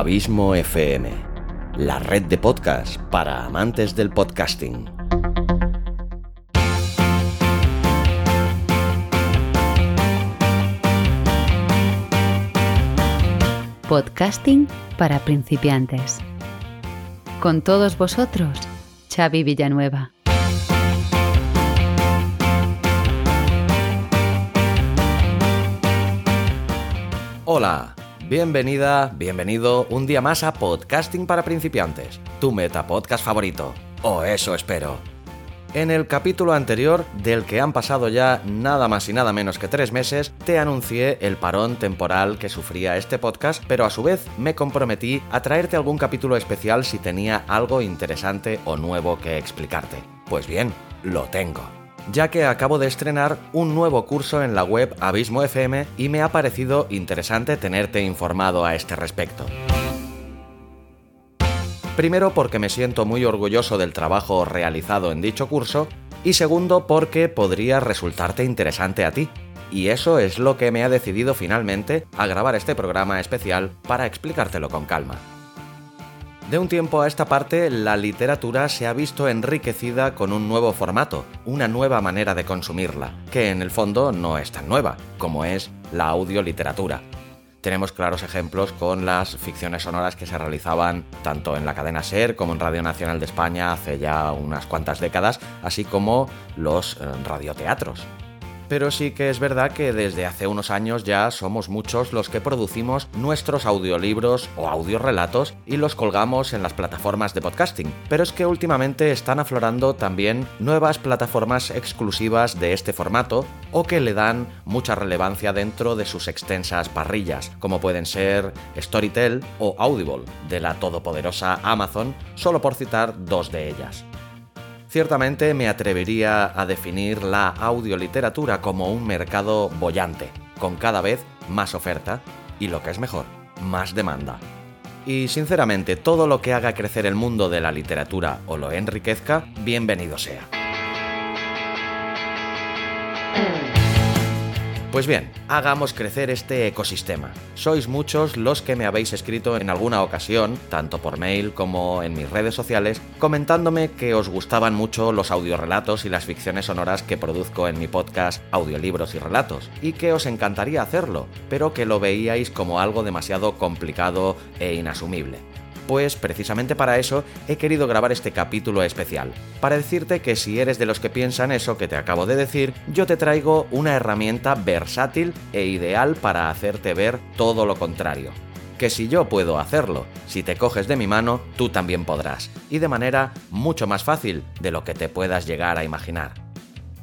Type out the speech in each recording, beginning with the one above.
Abismo FM, la red de podcast para amantes del podcasting. Podcasting para principiantes. Con todos vosotros, Xavi Villanueva. Hola, bienvenida, bienvenido un día más a Podcasting para principiantes, tu meta podcast favorito. O eso espero. En el capítulo anterior, del que han pasado ya nada más y nada menos que tres meses, te anuncié el parón temporal que sufría este podcast, pero a su vez me comprometí a traerte algún capítulo especial si tenía algo interesante o nuevo que explicarte. Pues bien, lo tengo ya que acabo de estrenar un nuevo curso en la web Abismo FM y me ha parecido interesante tenerte informado a este respecto. Primero porque me siento muy orgulloso del trabajo realizado en dicho curso y segundo porque podría resultarte interesante a ti. Y eso es lo que me ha decidido finalmente a grabar este programa especial para explicártelo con calma. De un tiempo a esta parte, la literatura se ha visto enriquecida con un nuevo formato, una nueva manera de consumirla, que en el fondo no es tan nueva, como es la audioliteratura. Tenemos claros ejemplos con las ficciones sonoras que se realizaban tanto en la cadena SER como en Radio Nacional de España hace ya unas cuantas décadas, así como los eh, radioteatros pero sí que es verdad que desde hace unos años ya somos muchos los que producimos nuestros audiolibros o audiorelatos y los colgamos en las plataformas de podcasting. Pero es que últimamente están aflorando también nuevas plataformas exclusivas de este formato o que le dan mucha relevancia dentro de sus extensas parrillas, como pueden ser Storytel o Audible, de la todopoderosa Amazon, solo por citar dos de ellas. Ciertamente me atrevería a definir la audioliteratura como un mercado bollante, con cada vez más oferta y lo que es mejor, más demanda. Y sinceramente, todo lo que haga crecer el mundo de la literatura o lo enriquezca, bienvenido sea. Pues bien, hagamos crecer este ecosistema. Sois muchos los que me habéis escrito en alguna ocasión, tanto por mail como en mis redes sociales, comentándome que os gustaban mucho los audiorelatos y las ficciones sonoras que produzco en mi podcast Audiolibros y Relatos, y que os encantaría hacerlo, pero que lo veíais como algo demasiado complicado e inasumible. Pues precisamente para eso he querido grabar este capítulo especial, para decirte que si eres de los que piensan eso que te acabo de decir, yo te traigo una herramienta versátil e ideal para hacerte ver todo lo contrario. Que si yo puedo hacerlo, si te coges de mi mano, tú también podrás, y de manera mucho más fácil de lo que te puedas llegar a imaginar.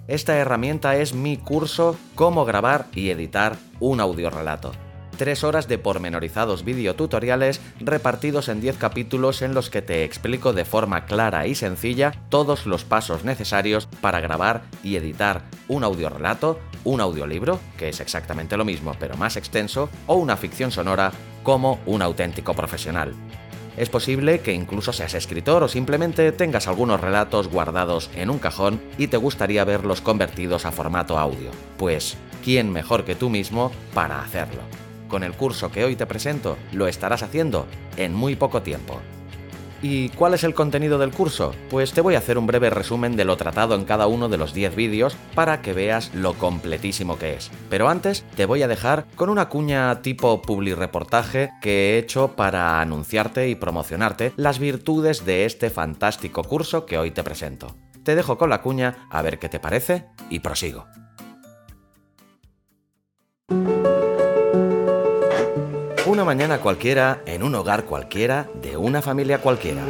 Esta herramienta es mi curso Cómo grabar y editar un audiorelato tres horas de pormenorizados videotutoriales repartidos en 10 capítulos en los que te explico de forma clara y sencilla todos los pasos necesarios para grabar y editar un audiorelato, un audiolibro, que es exactamente lo mismo pero más extenso, o una ficción sonora como un auténtico profesional. Es posible que incluso seas escritor o simplemente tengas algunos relatos guardados en un cajón y te gustaría verlos convertidos a formato audio. Pues, ¿quién mejor que tú mismo para hacerlo? Con el curso que hoy te presento lo estarás haciendo en muy poco tiempo. ¿Y cuál es el contenido del curso? Pues te voy a hacer un breve resumen de lo tratado en cada uno de los 10 vídeos para que veas lo completísimo que es. Pero antes te voy a dejar con una cuña tipo reportaje que he hecho para anunciarte y promocionarte las virtudes de este fantástico curso que hoy te presento. Te dejo con la cuña a ver qué te parece y prosigo. Una mañana cualquiera, en un hogar cualquiera, de una familia cualquiera.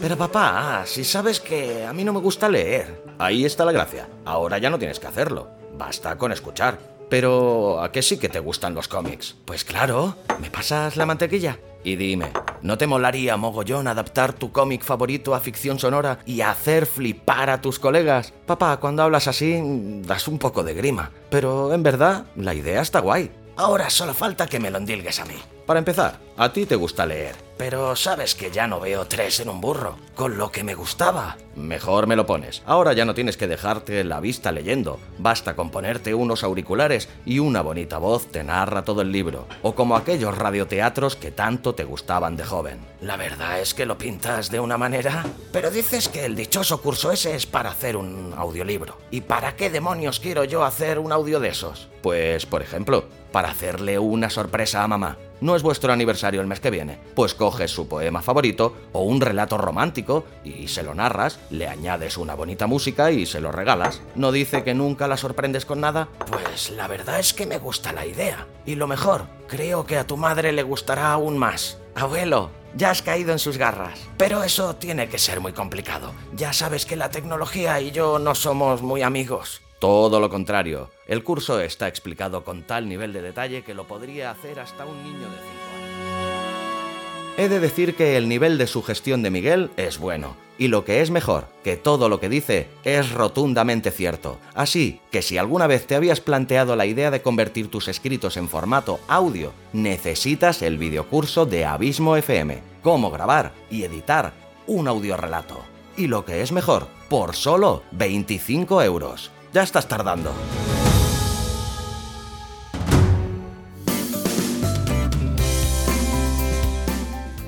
Pero papá, si sabes que a mí no me gusta leer. Ahí está la gracia. Ahora ya no tienes que hacerlo. Basta con escuchar. Pero, ¿a qué sí que te gustan los cómics? Pues claro, ¿me pasas la mantequilla? Y dime, ¿no te molaría mogollón adaptar tu cómic favorito a ficción sonora y hacer flipar a tus colegas? Papá, cuando hablas así, das un poco de grima. Pero en verdad, la idea está guay. Ahora solo falta que me lo endilgues a mí. Para empezar, a ti te gusta leer, pero sabes que ya no veo tres en un burro, con lo que me gustaba. Mejor me lo pones. Ahora ya no tienes que dejarte la vista leyendo, basta con ponerte unos auriculares y una bonita voz te narra todo el libro, o como aquellos radioteatros que tanto te gustaban de joven. La verdad es que lo pintas de una manera, pero dices que el dichoso curso ese es para hacer un audiolibro. ¿Y para qué demonios quiero yo hacer un audio de esos? Pues, por ejemplo, para hacerle una sorpresa a mamá. No es vuestro aniversario el mes que viene. Pues coges su poema favorito o un relato romántico y se lo narras, le añades una bonita música y se lo regalas. ¿No dice que nunca la sorprendes con nada? Pues la verdad es que me gusta la idea. Y lo mejor, creo que a tu madre le gustará aún más. Abuelo, ya has caído en sus garras. Pero eso tiene que ser muy complicado. Ya sabes que la tecnología y yo no somos muy amigos. Todo lo contrario, el curso está explicado con tal nivel de detalle que lo podría hacer hasta un niño de 5 años. He de decir que el nivel de sugestión de Miguel es bueno, y lo que es mejor, que todo lo que dice es rotundamente cierto. Así que si alguna vez te habías planteado la idea de convertir tus escritos en formato audio, necesitas el videocurso de Abismo FM, cómo grabar y editar un audiorelato. Y lo que es mejor, por solo 25 euros. Ya estás tardando.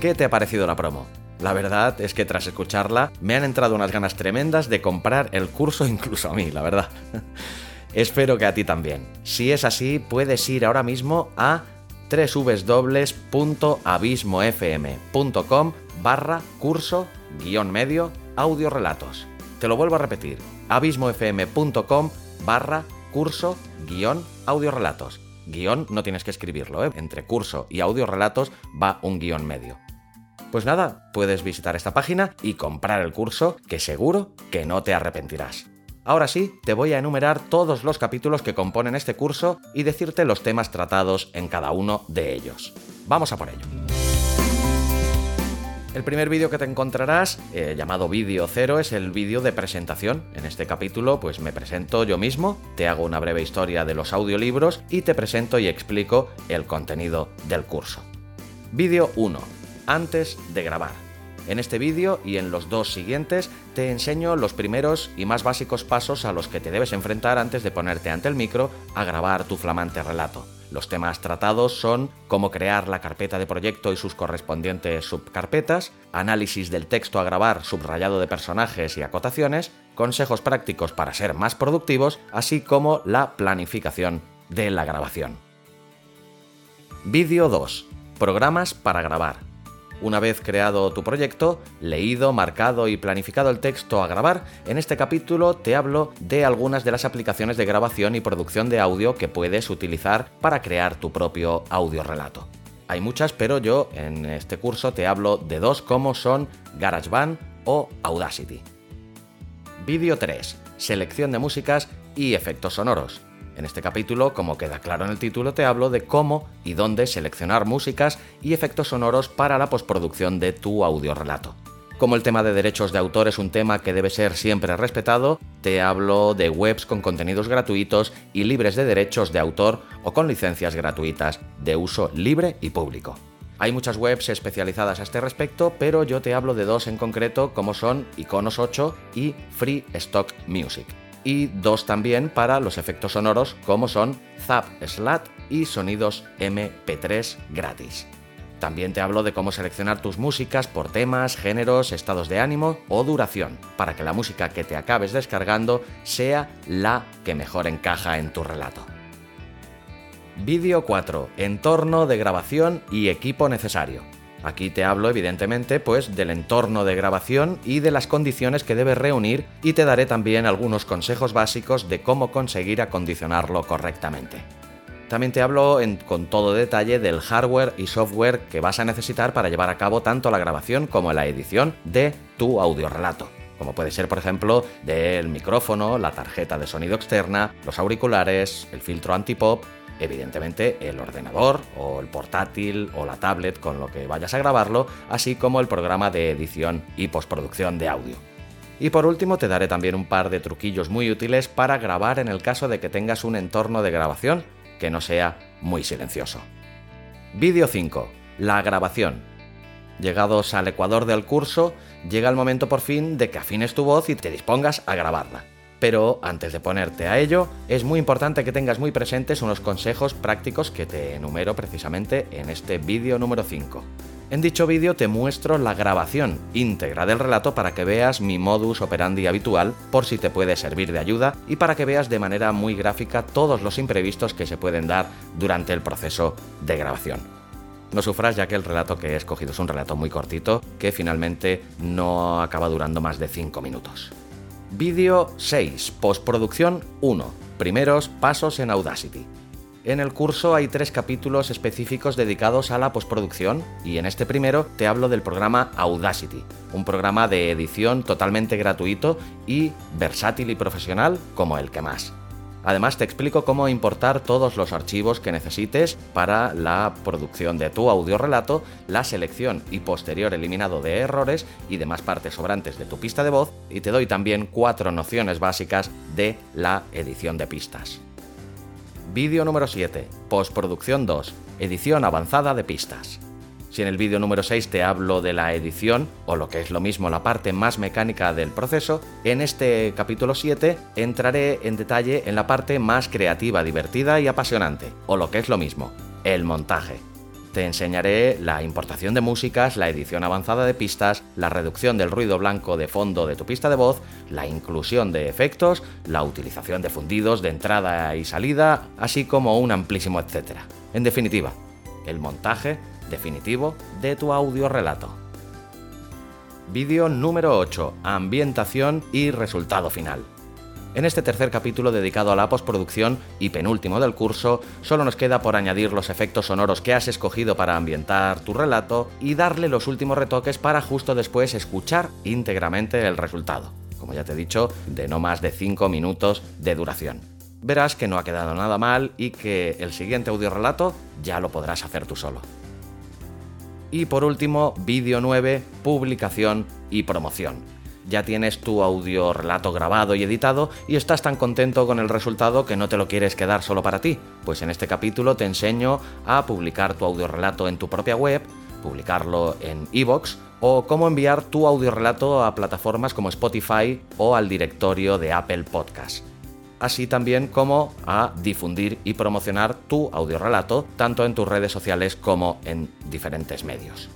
¿Qué te ha parecido la promo? La verdad es que tras escucharla me han entrado unas ganas tremendas de comprar el curso incluso a mí, la verdad. Espero que a ti también. Si es así, puedes ir ahora mismo a www.abismofm.com barra curso guion medio audio relatos. Te lo vuelvo a repetir, abismofm.com barra curso guion audiorelatos. Guión no tienes que escribirlo, ¿eh? entre curso y audiorelatos va un guion medio. Pues nada, puedes visitar esta página y comprar el curso que seguro que no te arrepentirás. Ahora sí, te voy a enumerar todos los capítulos que componen este curso y decirte los temas tratados en cada uno de ellos. Vamos a por ello. El primer vídeo que te encontrarás, eh, llamado vídeo cero, es el vídeo de presentación. En este capítulo, pues me presento yo mismo, te hago una breve historia de los audiolibros y te presento y explico el contenido del curso. Vídeo 1. Antes de grabar. En este vídeo y en los dos siguientes te enseño los primeros y más básicos pasos a los que te debes enfrentar antes de ponerte ante el micro a grabar tu flamante relato. Los temas tratados son cómo crear la carpeta de proyecto y sus correspondientes subcarpetas, análisis del texto a grabar subrayado de personajes y acotaciones, consejos prácticos para ser más productivos, así como la planificación de la grabación. Vídeo 2. Programas para grabar. Una vez creado tu proyecto, leído, marcado y planificado el texto a grabar, en este capítulo te hablo de algunas de las aplicaciones de grabación y producción de audio que puedes utilizar para crear tu propio audio relato. Hay muchas, pero yo en este curso te hablo de dos como son GarageBand o Audacity. Vídeo 3. Selección de músicas y efectos sonoros. En este capítulo, como queda claro en el título, te hablo de cómo y dónde seleccionar músicas y efectos sonoros para la postproducción de tu audiorelato. Como el tema de derechos de autor es un tema que debe ser siempre respetado, te hablo de webs con contenidos gratuitos y libres de derechos de autor o con licencias gratuitas de uso libre y público. Hay muchas webs especializadas a este respecto, pero yo te hablo de dos en concreto como son Iconos 8 y Free Stock Music y dos también para los efectos sonoros como son Zap Slat y sonidos MP3 gratis. También te hablo de cómo seleccionar tus músicas por temas, géneros, estados de ánimo o duración, para que la música que te acabes descargando sea la que mejor encaja en tu relato. Vídeo 4. Entorno de grabación y equipo necesario. Aquí te hablo evidentemente pues del entorno de grabación y de las condiciones que debes reunir y te daré también algunos consejos básicos de cómo conseguir acondicionarlo correctamente. También te hablo con todo detalle del hardware y software que vas a necesitar para llevar a cabo tanto la grabación como la edición de tu audiorelato como puede ser por ejemplo del micrófono, la tarjeta de sonido externa, los auriculares, el filtro antipop evidentemente el ordenador o el portátil o la tablet con lo que vayas a grabarlo, así como el programa de edición y postproducción de audio. Y por último te daré también un par de truquillos muy útiles para grabar en el caso de que tengas un entorno de grabación que no sea muy silencioso. Vídeo 5. La grabación. Llegados al ecuador del curso, llega el momento por fin de que afines tu voz y te dispongas a grabarla. Pero antes de ponerte a ello, es muy importante que tengas muy presentes unos consejos prácticos que te enumero precisamente en este vídeo número 5. En dicho vídeo te muestro la grabación íntegra del relato para que veas mi modus operandi habitual por si te puede servir de ayuda y para que veas de manera muy gráfica todos los imprevistos que se pueden dar durante el proceso de grabación. No sufras ya que el relato que he escogido es un relato muy cortito que finalmente no acaba durando más de 5 minutos. Vídeo 6. Postproducción 1. Primeros pasos en Audacity. En el curso hay tres capítulos específicos dedicados a la postproducción y en este primero te hablo del programa Audacity, un programa de edición totalmente gratuito y versátil y profesional como el que más. Además te explico cómo importar todos los archivos que necesites para la producción de tu audiorelato, la selección y posterior eliminado de errores y demás partes sobrantes de tu pista de voz y te doy también cuatro nociones básicas de la edición de pistas. Vídeo número 7. Postproducción 2. Edición avanzada de pistas. Si en el vídeo número 6 te hablo de la edición, o lo que es lo mismo la parte más mecánica del proceso, en este capítulo 7 entraré en detalle en la parte más creativa, divertida y apasionante, o lo que es lo mismo, el montaje. Te enseñaré la importación de músicas, la edición avanzada de pistas, la reducción del ruido blanco de fondo de tu pista de voz, la inclusión de efectos, la utilización de fundidos de entrada y salida, así como un amplísimo etcétera. En definitiva, el montaje definitivo de tu audio relato. Vídeo número 8. Ambientación y resultado final. En este tercer capítulo dedicado a la postproducción y penúltimo del curso, solo nos queda por añadir los efectos sonoros que has escogido para ambientar tu relato y darle los últimos retoques para justo después escuchar íntegramente el resultado. Como ya te he dicho, de no más de 5 minutos de duración. Verás que no ha quedado nada mal y que el siguiente audio relato ya lo podrás hacer tú solo. Y por último, vídeo 9, publicación y promoción. Ya tienes tu audio relato grabado y editado y estás tan contento con el resultado que no te lo quieres quedar solo para ti. Pues en este capítulo te enseño a publicar tu audio relato en tu propia web, publicarlo en iVoox o cómo enviar tu audio relato a plataformas como Spotify o al directorio de Apple Podcast así también como a difundir y promocionar tu audiorelato tanto en tus redes sociales como en diferentes medios.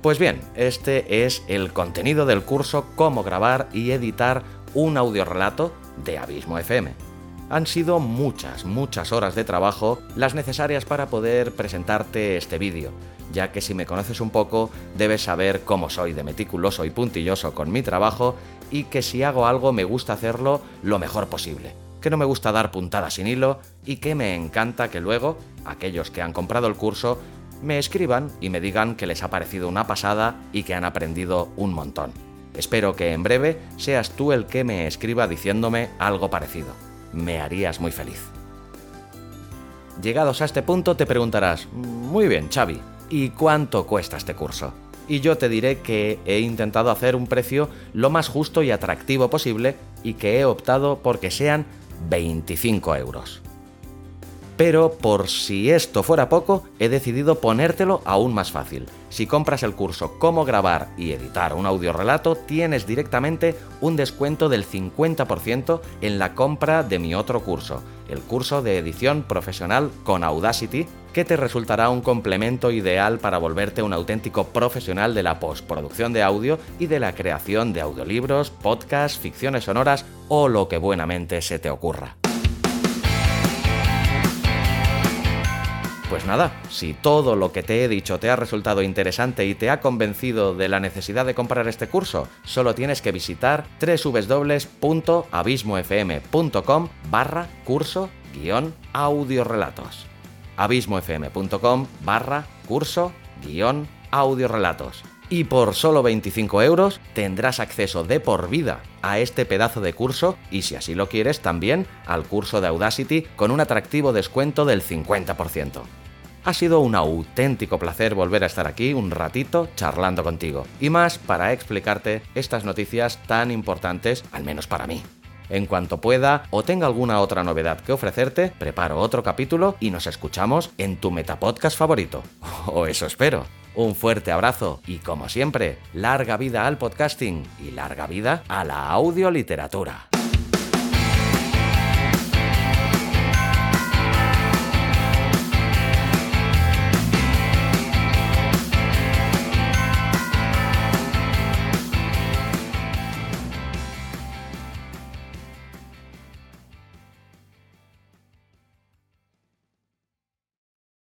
Pues bien, este es el contenido del curso Cómo grabar y editar un audiorelato de Abismo FM. Han sido muchas, muchas horas de trabajo las necesarias para poder presentarte este vídeo, ya que si me conoces un poco debes saber cómo soy de meticuloso y puntilloso con mi trabajo y que si hago algo me gusta hacerlo lo mejor posible, que no me gusta dar puntadas sin hilo y que me encanta que luego aquellos que han comprado el curso me escriban y me digan que les ha parecido una pasada y que han aprendido un montón. Espero que en breve seas tú el que me escriba diciéndome algo parecido. Me harías muy feliz. Llegados a este punto te preguntarás, muy bien, Xavi, ¿y cuánto cuesta este curso? y yo te diré que he intentado hacer un precio lo más justo y atractivo posible y que he optado por que sean 25 euros. Pero por si esto fuera poco, he decidido ponértelo aún más fácil. Si compras el curso Cómo grabar y editar un audiorelato, tienes directamente un descuento del 50% en la compra de mi otro curso, el curso de edición profesional con Audacity, que te resultará un complemento ideal para volverte un auténtico profesional de la postproducción de audio y de la creación de audiolibros, podcasts, ficciones sonoras o lo que buenamente se te ocurra. Pues nada, si todo lo que te he dicho te ha resultado interesante y te ha convencido de la necesidad de comprar este curso, solo tienes que visitar www.abismofm.com barra curso guion audiorelatos. abismofm.com barra curso guion. Y por solo 25 euros tendrás acceso de por vida a este pedazo de curso y si así lo quieres también al curso de Audacity con un atractivo descuento del 50%. Ha sido un auténtico placer volver a estar aquí un ratito charlando contigo, y más para explicarte estas noticias tan importantes, al menos para mí. En cuanto pueda o tenga alguna otra novedad que ofrecerte, preparo otro capítulo y nos escuchamos en tu metapodcast favorito. O eso espero. Un fuerte abrazo y como siempre, larga vida al podcasting y larga vida a la audioliteratura.